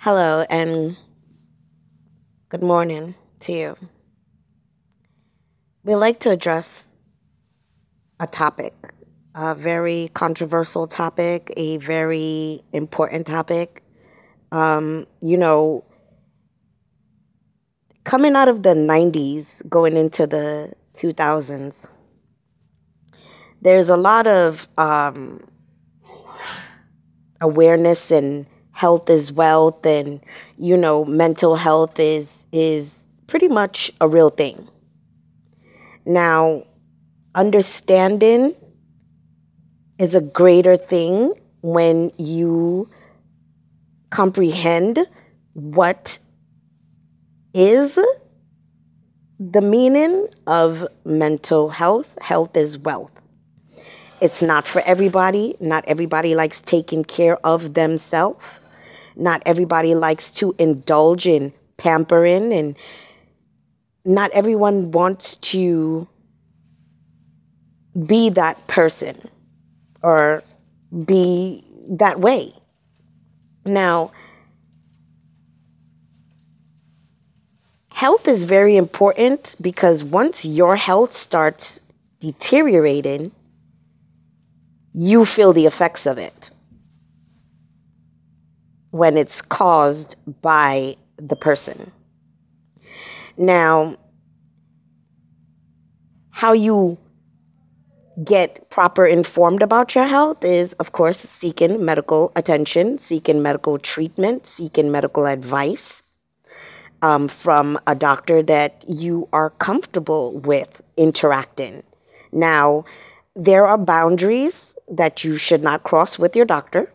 Hello and good morning to you. We like to address a topic, a very controversial topic, a very important topic. Um, you know, coming out of the 90s, going into the 2000s, there's a lot of um, awareness and health is wealth and you know mental health is is pretty much a real thing now understanding is a greater thing when you comprehend what is the meaning of mental health health is wealth it's not for everybody. Not everybody likes taking care of themselves. Not everybody likes to indulge in pampering, and not everyone wants to be that person or be that way. Now, health is very important because once your health starts deteriorating, you feel the effects of it when it's caused by the person. Now, how you get proper informed about your health is, of course, seeking medical attention, seeking medical treatment, seeking medical advice um, from a doctor that you are comfortable with interacting. Now, there are boundaries that you should not cross with your doctor.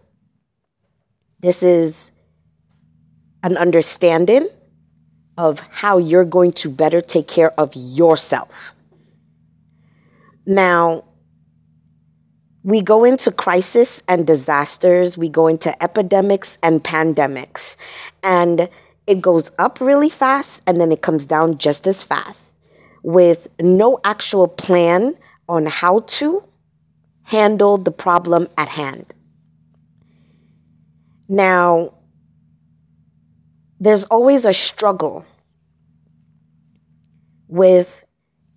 This is an understanding of how you're going to better take care of yourself. Now, we go into crisis and disasters, we go into epidemics and pandemics, and it goes up really fast and then it comes down just as fast with no actual plan on how to handle the problem at hand. Now, there's always a struggle with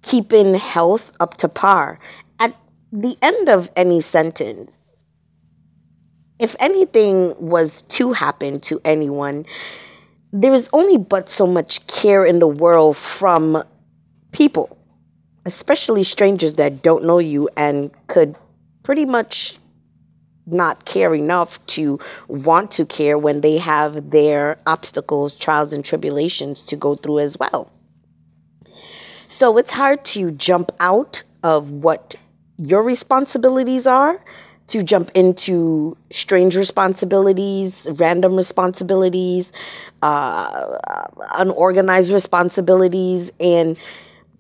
keeping health up to par. At the end of any sentence, if anything was to happen to anyone, there is only but so much care in the world from people especially strangers that don't know you and could pretty much not care enough to want to care when they have their obstacles, trials, and tribulations to go through as well. So it's hard to jump out of what your responsibilities are to jump into strange responsibilities, random responsibilities, uh, unorganized responsibilities, and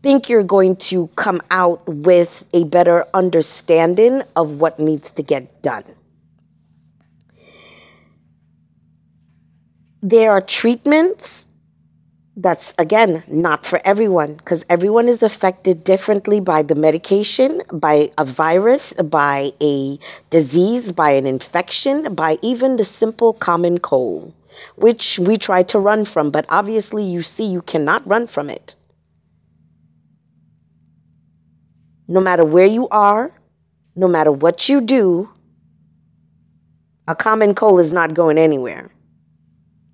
think you're going to come out with a better understanding of what needs to get done. There are treatments that's again not for everyone because everyone is affected differently by the medication, by a virus, by a disease, by an infection, by even the simple common cold, which we try to run from. But obviously, you see, you cannot run from it. no matter where you are, no matter what you do, a common cold is not going anywhere.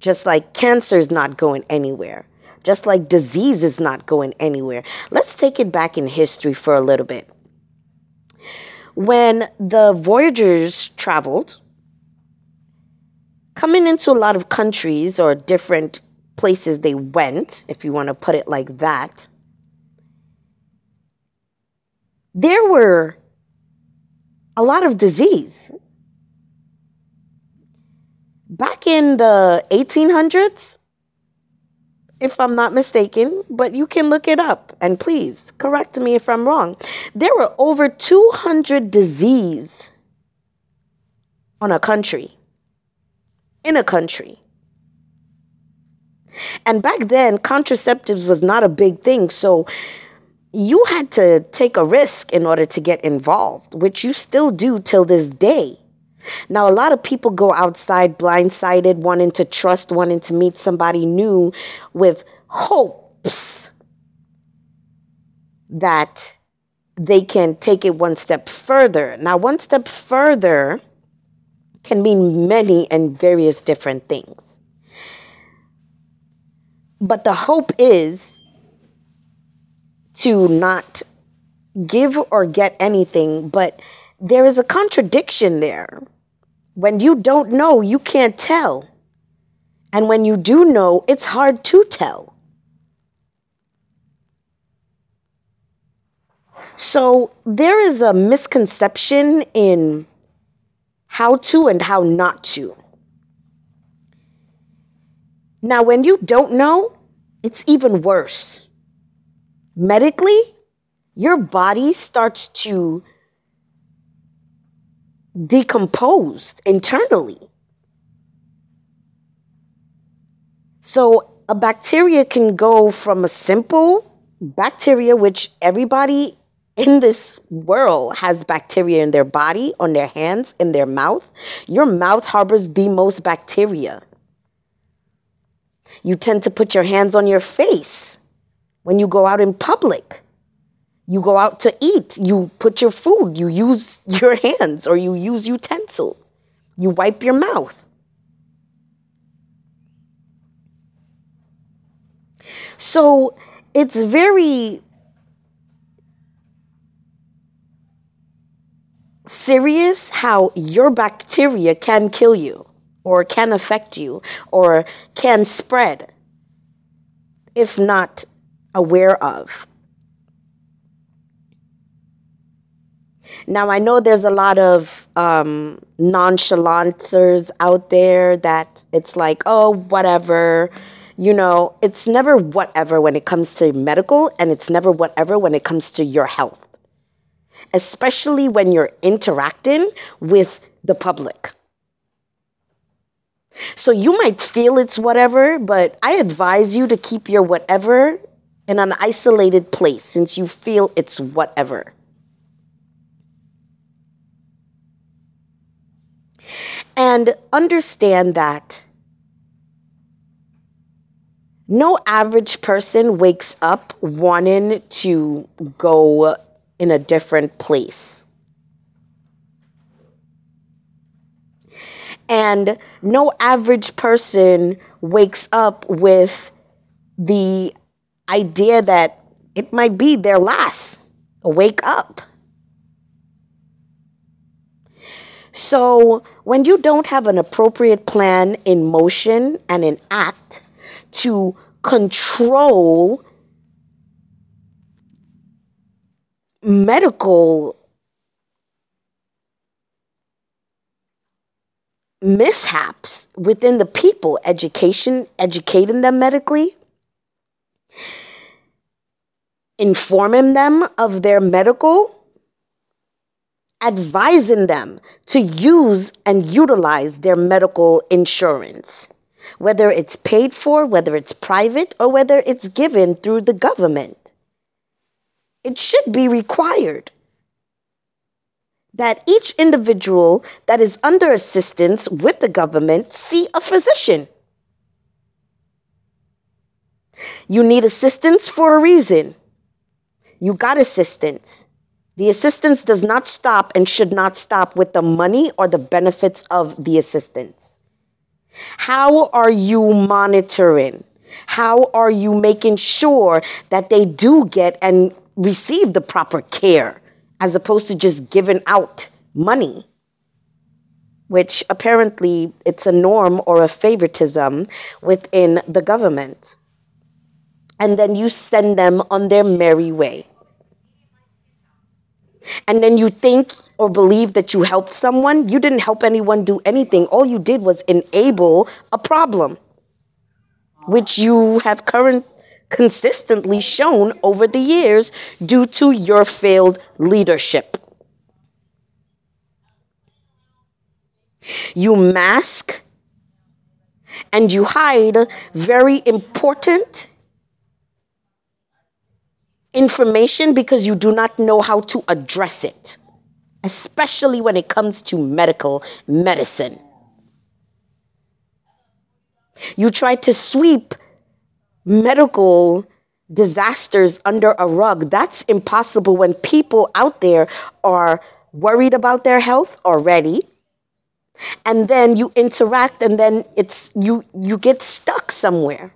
Just like cancer is not going anywhere. Just like disease is not going anywhere. Let's take it back in history for a little bit. When the voyagers traveled, coming into a lot of countries or different places they went, if you want to put it like that, there were a lot of disease. Back in the 1800s, if I'm not mistaken, but you can look it up and please correct me if I'm wrong. There were over 200 disease on a country. In a country. And back then, contraceptives was not a big thing. So you had to take a risk in order to get involved, which you still do till this day. Now, a lot of people go outside blindsided, wanting to trust, wanting to meet somebody new with hopes that they can take it one step further. Now, one step further can mean many and various different things. But the hope is to not give or get anything, but there is a contradiction there. When you don't know, you can't tell. And when you do know, it's hard to tell. So there is a misconception in how to and how not to. Now, when you don't know, it's even worse. Medically, your body starts to decompose internally. So, a bacteria can go from a simple bacteria, which everybody in this world has bacteria in their body, on their hands, in their mouth. Your mouth harbors the most bacteria. You tend to put your hands on your face when you go out in public. You go out to eat, you put your food, you use your hands or you use utensils. You wipe your mouth. So it's very serious how your bacteria can kill you or can affect you or can spread if not aware of. Now, I know there's a lot of um, nonchalanters out there that it's like, oh, whatever. You know, it's never whatever when it comes to medical, and it's never whatever when it comes to your health, especially when you're interacting with the public. So you might feel it's whatever, but I advise you to keep your whatever in an isolated place since you feel it's whatever. And understand that no average person wakes up wanting to go in a different place. And no average person wakes up with the idea that it might be their last. Wake up. So, when you don't have an appropriate plan in motion and in act to control medical mishaps within the people, education, educating them medically, informing them of their medical, advising them to use and utilize their medical insurance, whether it's paid for, whether it's private, or whether it's given through the government. It should be required that each individual that is under assistance with the government see a physician. You need assistance for a reason. You got assistance. The assistance does not stop and should not stop with the money or the benefits of the assistance. How are you monitoring? How are you making sure that they do get and receive the proper care? as opposed to just giving out money, which apparently it's a norm or a favoritism within the government. And then you send them on their merry way. And then you think or believe that you helped someone, you didn't help anyone do anything. All you did was enable a problem, which you have current consistently shown over the years due to your failed leadership. You mask and you hide very important information because you do not know how to address it. especially when it comes to medical medicine. You try to sweep medical disasters under a rug. That's impossible when people out there are worried about their health already. And then you interact and then it's you you get stuck somewhere.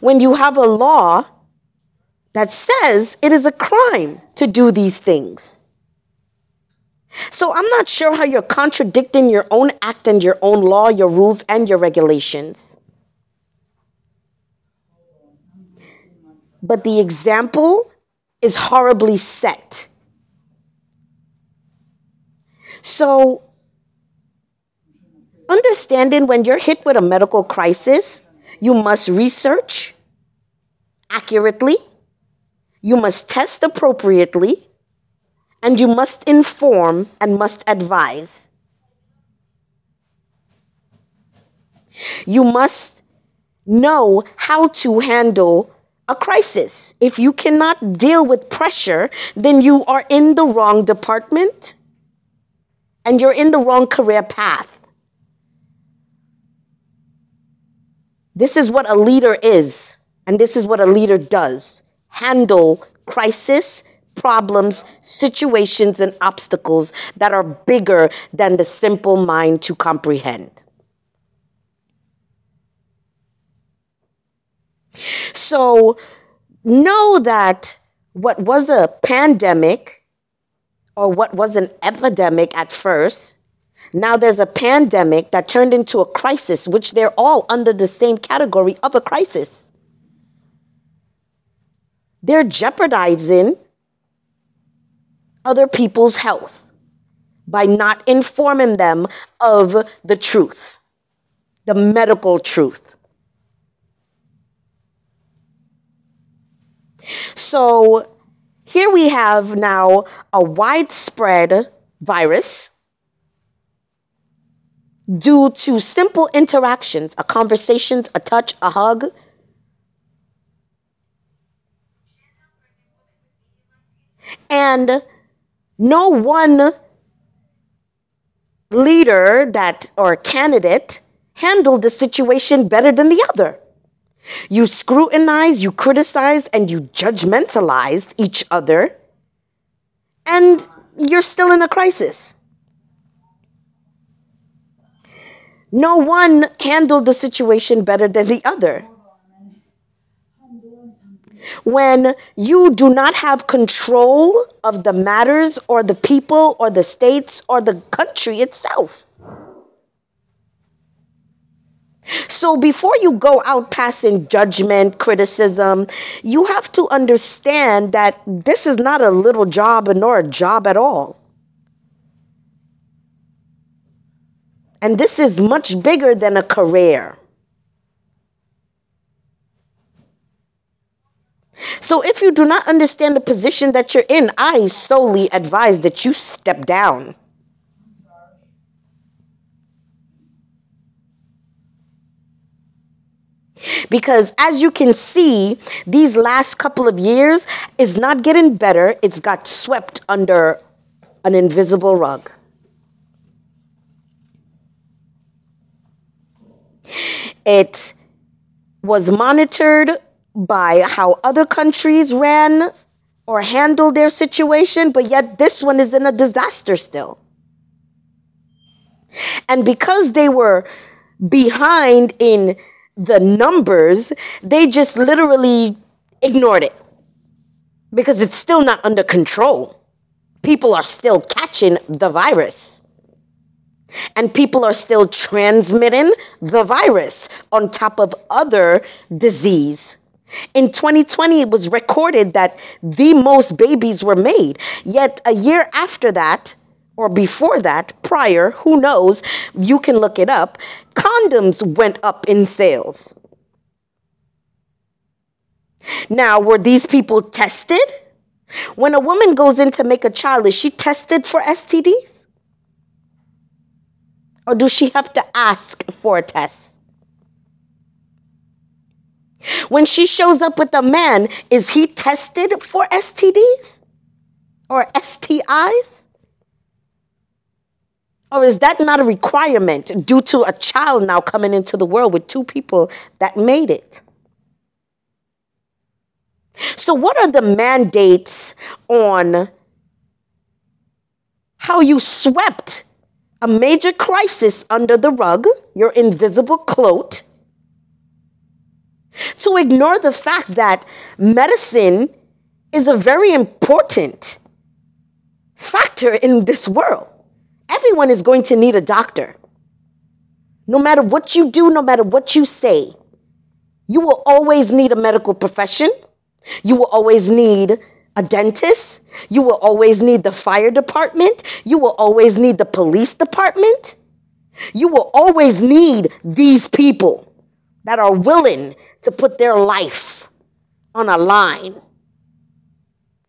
When you have a law that says it is a crime to do these things. So I'm not sure how you're contradicting your own act and your own law, your rules, and your regulations. But the example is horribly set. So, understanding when you're hit with a medical crisis, you must research accurately, you must test appropriately, and you must inform and must advise. You must know how to handle a crisis. If you cannot deal with pressure, then you are in the wrong department and you're in the wrong career path. This is what a leader is, and this is what a leader does handle crisis, problems, situations, and obstacles that are bigger than the simple mind to comprehend. So know that what was a pandemic or what was an epidemic at first, now there's a pandemic that turned into a crisis, which they're all under the same category of a crisis. They're jeopardizing other people's health by not informing them of the truth, the medical truth. So here we have now a widespread virus due to simple interactions, a conversation, a touch, a hug. And no one leader that or candidate handled the situation better than the other. You scrutinize, you criticize, and you judgmentalize each other, and you're still in a crisis. No one handled the situation better than the other. When you do not have control of the matters or the people or the states or the country itself. So before you go out passing judgment, criticism, you have to understand that this is not a little job nor a job at all. And this is much bigger than a career. So if you do not understand the position that you're in, I solely advise that you step down. Because as you can see, these last couple of years is not getting better, it's got swept under an invisible rug. It was monitored by how other countries ran or handled their situation, but yet this one is in a disaster still. And because they were behind in the numbers, they just literally ignored it because it's still not under control. People are still catching the virus. And people are still transmitting the virus on top of other disease. In 2020, it was recorded that the most babies were made. Yet a year after that, or before that, prior, who knows, you can look it up, condoms went up in sales. Now, were these people tested? When a woman goes in to make a child, is she tested for STDs? Or does she have to ask for a test? When she shows up with a man, is he tested for STDs? or STIs? Or is that not a requirement due to a child now coming into the world with two people that made it? So, what are the mandates on how you swept a major crisis under the rug, your invisible cloak, to ignore the fact that medicine is a very important factor in this world. Everyone is going to need a doctor. No matter what you do, no matter what you say, you will always need a medical profession. You will always need a dentist. You will always need the fire department. You will always need the police department. You will always need these people that are willing to put their life on a line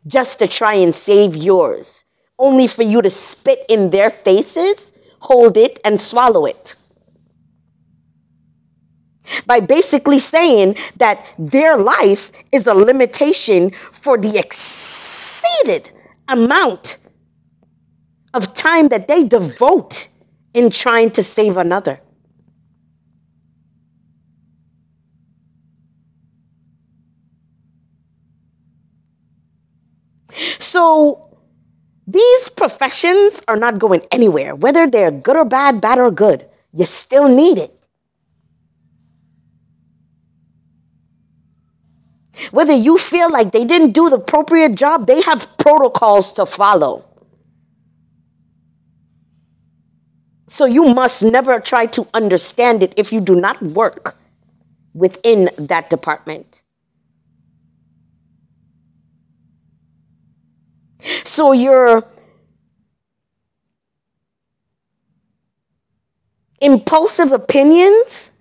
just to try and save yours, only for you to spit in their faces, hold it, and swallow it. By basically saying that their life is a limitation for the exceeded amount of time that they devote in trying to save another. So these professions are not going anywhere, whether they're good or bad, bad or good. You still need it. Whether you feel like they didn't do the appropriate job, they have protocols to follow. So you must never try to understand it if you do not work within that department. So your impulsive opinions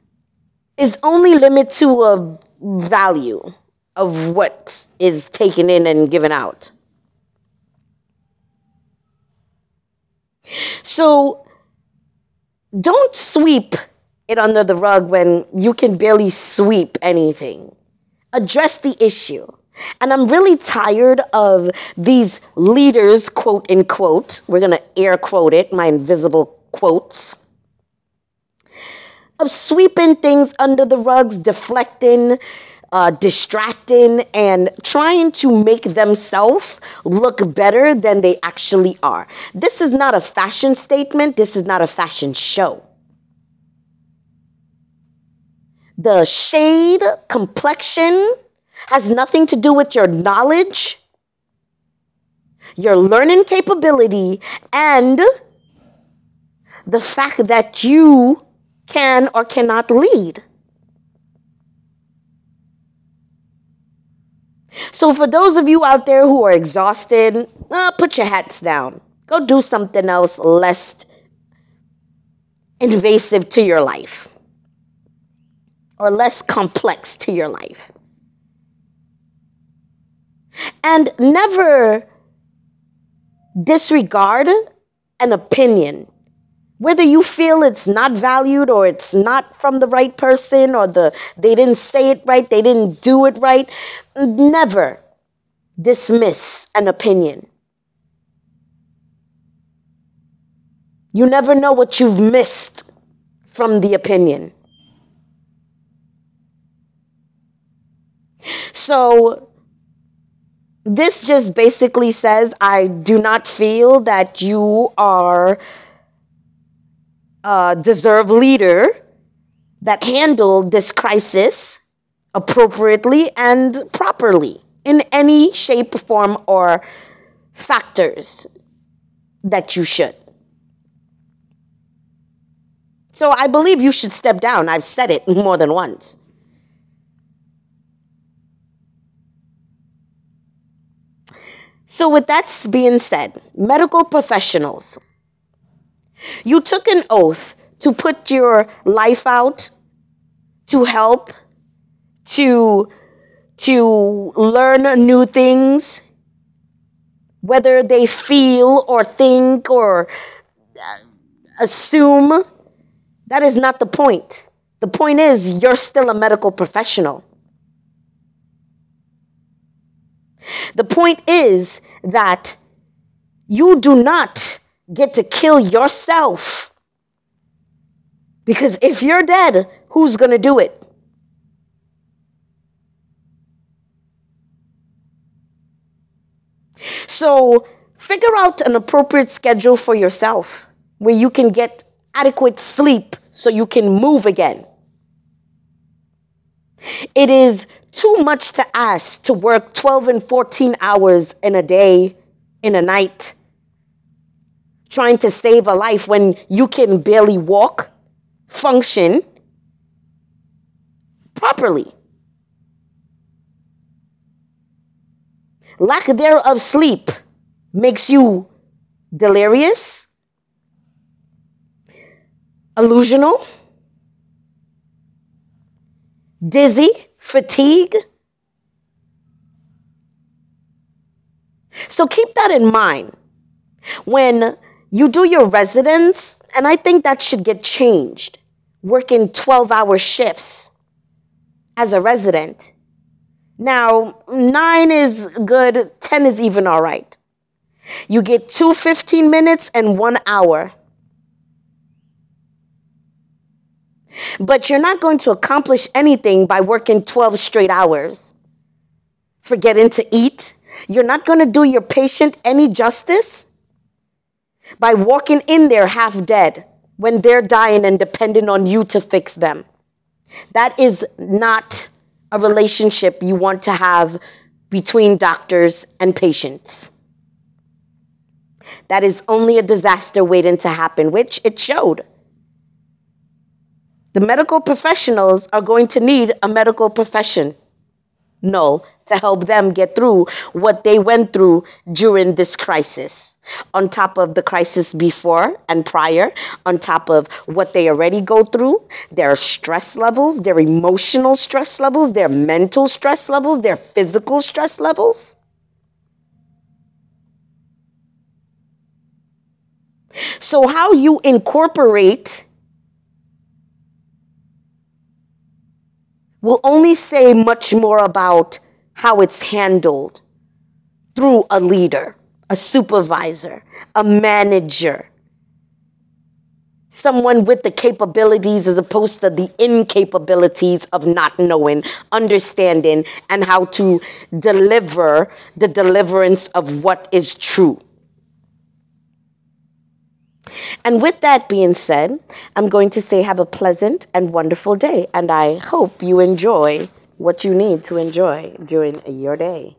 is only limited to a value of what is taken in and given out. So don't sweep it under the rug when you can barely sweep anything. Address the issue. And I'm really tired of these leaders, quote unquote, we're going to air quote it, my invisible quotes, of sweeping things under the rugs, deflecting, uh, distracting, and trying to make themselves look better than they actually are. This is not a fashion statement, this is not a fashion show. The shade, complexion, has nothing to do with your knowledge, your learning capability, and the fact that you can or cannot lead. So, for those of you out there who are exhausted, uh, put your hats down. Go do something else less invasive to your life or less complex to your life. And never disregard an opinion. Whether you feel it's not valued or it's not from the right person or the they didn't say it right, they didn't do it right, never dismiss an opinion. You never know what you've missed from the opinion. So this just basically says I do not feel that you are deserved leader that handled this crisis appropriately and properly in any shape, form, or factors that you should. So I believe you should step down. I've said it more than once. So, with that being said, medical professionals, you took an oath to put your life out, to help, to, to learn new things, whether they feel or think or uh, assume. That is not the point. The point is, you're still a medical professional. The point is that you do not get to kill yourself. Because if you're dead, who's going to do it? So figure out an appropriate schedule for yourself where you can get adequate sleep so you can move again. It is too much to ask to work 12 and 14 hours in a day, in a night, trying to save a life when you can barely walk, function properly. Lack thereof sleep makes you delirious, illusional, dizzy, fatigue. So keep that in mind when you do your residence, and I think that should get changed. Working 12 hour shifts as a resident. Now, nine is good, 10 is even all right. You get two 15 minutes and one hour. But you're not going to accomplish anything by working 12 straight hours, forgetting to eat. You're not going to do your patient any justice by walking in there half dead when they're dying and depending on you to fix them. That is not a relationship you want to have between doctors and patients. That is only a disaster waiting to happen, which it showed. The medical professionals are going to need a medical profession. No, to help them get through what they went through during this crisis. On top of the crisis before and prior, on top of what they already go through, their stress levels, their emotional stress levels, their mental stress levels, their physical stress levels. So, how you incorporate will only say much more about how it's handled through a leader, a supervisor, a manager, someone with the capabilities as opposed to the incapabilities of not knowing, understanding, and how to deliver the deliverance of what is true. And with that being said, I'm going to say have a pleasant and wonderful day. And I hope you enjoy what you need to enjoy during your day.